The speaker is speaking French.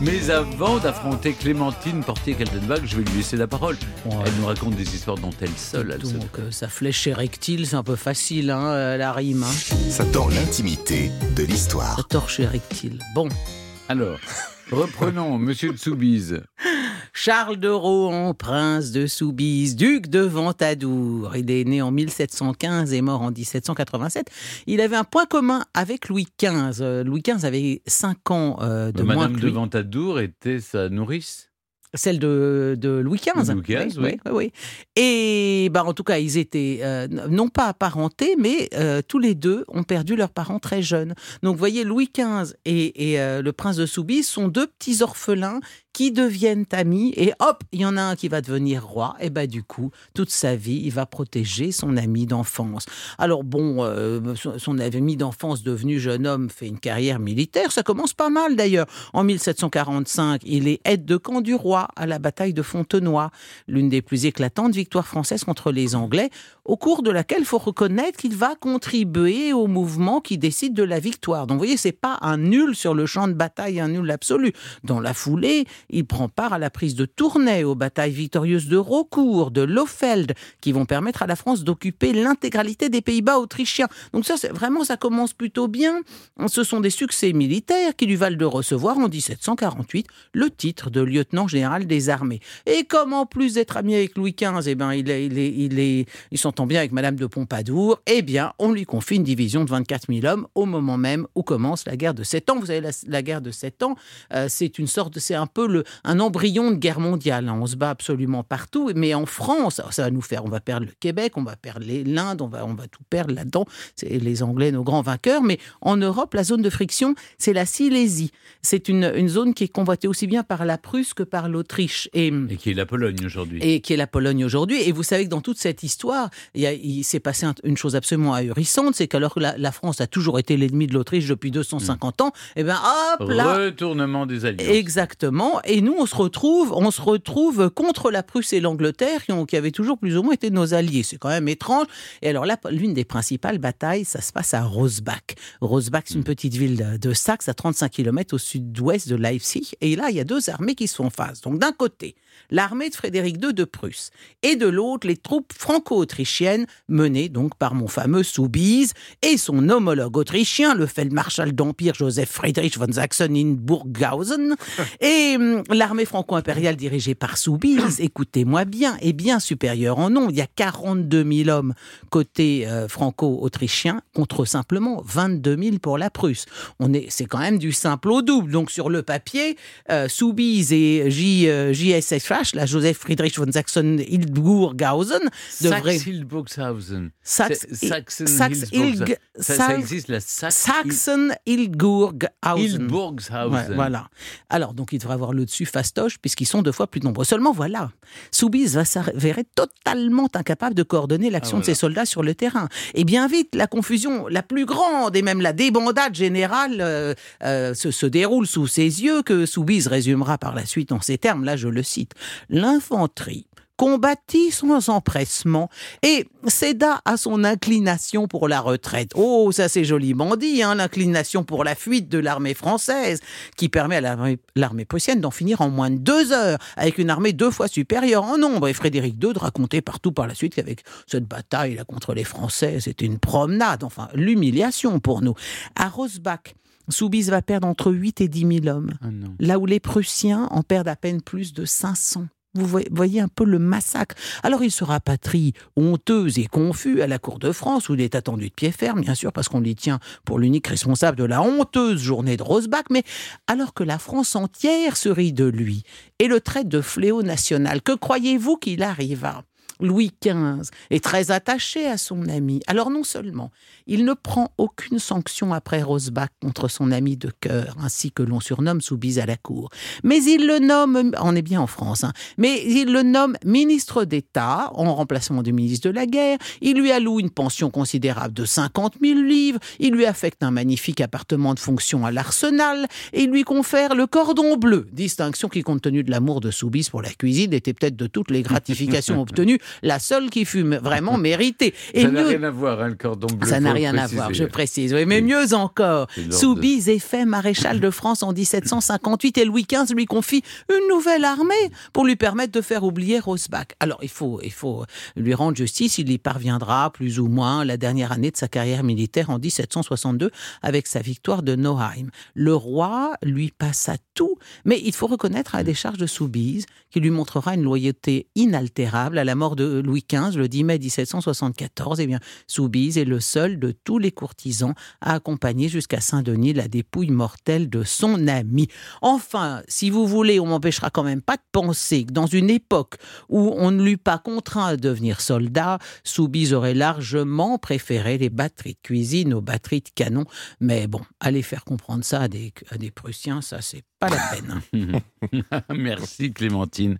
Mais avant d'affronter Clémentine Portier-Kaltenbach, je vais lui laisser la parole. Elle nous raconte des histoires dont elle seule. Elle Donc, euh, ça flèche érectile, c'est un peu facile, hein, euh, la rime. Hein. Ça tord l'intimité de l'histoire. La torche érectile. Bon. Alors, reprenons, monsieur de Soubise. Charles de Rohan, prince de Soubise, duc de Ventadour. Il est né en 1715 et mort en 1787. Il avait un point commun avec Louis XV. Euh, Louis XV avait 5 ans euh, de moins Madame que de. Ventadour était sa nourrice? Celle de, de Louis XV. Louis XV, oui. oui, oui. Et bah, en tout cas, ils étaient euh, non pas apparentés, mais euh, tous les deux ont perdu leurs parents très jeunes. Donc, vous voyez, Louis XV et, et, euh, le prince de Soubise sont deux petits orphelins qui deviennent amis. Et hop, il y en a un qui va devenir roi. Et bah, du coup, toute sa vie, il va protéger son ami d'enfance. Alors, bon, euh, son, son ami d'enfance devenu jeune homme fait une carrière militaire. Ça commence pas mal d'ailleurs. En 1745, il est aide de camp du roi à la bataille de Fontenoy, l'une des plus éclatantes victoires françaises contre les Anglais, au cours de laquelle il faut reconnaître qu'il va contribuer au mouvement qui décide de la victoire. Donc vous voyez, c'est pas un nul sur le champ de bataille, un nul absolu. Dans la foulée, il prend part à la prise de Tournai, aux batailles victorieuses de Raucourt, de Lofeld, qui vont permettre à la France d'occuper l'intégralité des Pays-Bas autrichiens. Donc ça, vraiment, ça commence plutôt bien. Ce sont des succès militaires qui lui valent de recevoir en 1748 le titre de lieutenant général des armées. Et comme en plus d'être ami avec Louis XV, eh ben, il, est, il, est, il, est, il s'entend bien avec Madame de Pompadour, eh bien, on lui confie une division de 24 000 hommes au moment même où commence la guerre de 7 ans. Vous savez, la, la guerre de 7 ans, euh, c'est une sorte, c'est un peu le, un embryon de guerre mondiale. hein. On se bat absolument partout, mais en France, ça va nous faire, on va perdre le Québec, on va perdre l'Inde, on va, on va tout perdre là-dedans. C'est les Anglais, nos grands vainqueurs. Mais en Europe, la zone de friction, c'est la Silésie. C'est une, une zone qui est convoitée aussi bien par la Prusse que par l'Autriche. Et, Et qui est la Pologne aujourd'hui. et qui est la Pologne aujourd'hui. Et vous savez que dans toute cette histoire, il, s'est passé un- une chose absolument ahurissante, c'est qu'alors que la, la France a toujours été l'ennemi de l'Autriche depuis 250 ans, et bien hop là, Retournement des alliances. Exactement. Et nous, on se retrouve, on se retrouve contre la Prusse et l'Angleterre, qui, ont- qui avaient toujours plus ou moins été nos alliés. C'est quand même étrange. Et alors là, l'une des principales batailles, ça se passe à Rosbach. Rosbach, c'est une petite ville de, Saxe, à 35 km au sud-ouest de Leipzig. Et là, il y a deux armées qui se font face. Donc d'un côté, l'armée de Frédéric II de Prusse, et de l'autre, les troupes franco-autrichiennes, menées donc par mon fameux Soubise et son homologue autrichien, le feldmarschall d'Empire Joseph Friedrich von Sachsen-Hildburghausen, et l'armée franco-impériale dirigée par Soubise, écoutez-moi bien, est bien supérieure en nombre. Il y a 42 000 hommes côté euh, franco-autrichien contre simplement 22 000 pour la Prusse. On est, c'est quand même du simple au double. Donc sur le papier, euh, Soubise et J, euh, JSFH, la Joseph Friedrich von Sachsen-Hildburghausen, devraient... Saxe-Hildburghausen. Saxe- C'est- Saxen- Saxe- Hildburghausen. Hilg- Ça, existe, la Saxe- Sachsen-Hildburghausen. Hildburghausen. Ouais, voilà. Alors, donc, il devrait avoir le dessus fastoche, puisqu'ils sont deux fois plus nombreux. Seulement, voilà. Soubise va s'avérer totalement incapable de coordonner l'action Ah, de ses soldats sur le terrain. Et bien vite, la confusion la plus grande et même la débandade générale euh, euh, se, se déroule sous ses yeux, que Soubise résumera par la suite en ces termes. Là, je le cite. L'infanterie combattit sans empressement et céda à son inclination pour la retraite. Oh, ça c'est joliment dit, hein, l'inclination pour la fuite de l'armée française, qui permet à l'armée prussienne d'en finir en moins de deux heures, avec une armée deux fois supérieure en nombre. Et Frédéric II de raconter partout par la suite qu'avec cette bataille là contre les Français, c'était une promenade, enfin l'humiliation pour nous. À Rosbach, Soubise va perdre entre 8 et 10 000 hommes, Ah là où les Prussiens en perdent à peine plus de 500. Vous voyez- un peu le massacre. Alors il se rapatrie honteux et confus à la cour de France, où il est attendu de pied ferme, bien sûr, parce qu'on l'y tient pour l'unique responsable de la honteuse journée de Rosbach, mais alors que la France entière se rit de lui et le traite de fléau national, que croyez-vous qu'il arriva Louis XV est très attaché à son ami. Alors non seulement il ne prend aucune sanction après Rosbach contre son ami de cœur, ainsi que l'on surnomme Soubise à la cour, mais il le nomme, on est bien en France, hein, mais il le nomme ministre d'État en remplacement du ministre de la Guerre. Il lui alloue une pension considérable de 50 000 livres. Il lui affecte un magnifique appartement de fonction à l'Arsenal et il lui confère le cordon bleu, distinction qui, compte tenu de l'amour de Soubise pour la cuisine, était peut-être de toutes les gratifications obtenues la seule qui fut vraiment méritée. Et ça n'a rien à voir, hein, le cordon bleu. Ça n'a rien à voir, je précise. Oui, mais mieux encore, Soubise est fait maréchal de France en 1758 et Louis XV lui confie une nouvelle armée pour lui permettre de faire oublier Rosbach. Alors, il faut, il faut lui rendre justice, il y parviendra plus ou moins la dernière année de sa carrière militaire en 1762 avec sa victoire de Noheim. Le roi lui passa tout, mais il faut reconnaître à la décharge de Soubise qui lui montrera une loyauté inaltérable à la mort de Louis XV le 10 mai 1774. Eh bien, Soubise est le seul de tous les courtisans à accompagner jusqu'à Saint-Denis la dépouille mortelle de son ami. Enfin, si vous voulez, on m'empêchera quand même pas de penser que dans une époque où on ne l'eût pas contraint à devenir soldat, Soubise aurait largement préféré les batteries de cuisine aux batteries de canon. Mais bon, aller faire comprendre ça à des, à des Prussiens, ça c'est pas la peine. Merci Clémentine.